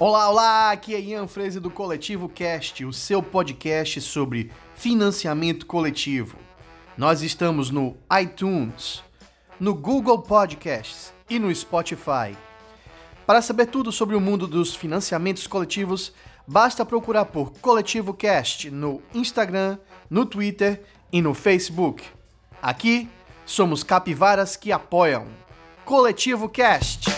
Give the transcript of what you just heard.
Olá, olá! Aqui é Ian Freise do Coletivo Cast, o seu podcast sobre financiamento coletivo. Nós estamos no iTunes, no Google Podcasts e no Spotify. Para saber tudo sobre o mundo dos financiamentos coletivos, basta procurar por Coletivo Cast no Instagram, no Twitter e no Facebook. Aqui somos capivaras que apoiam. Coletivo Cast.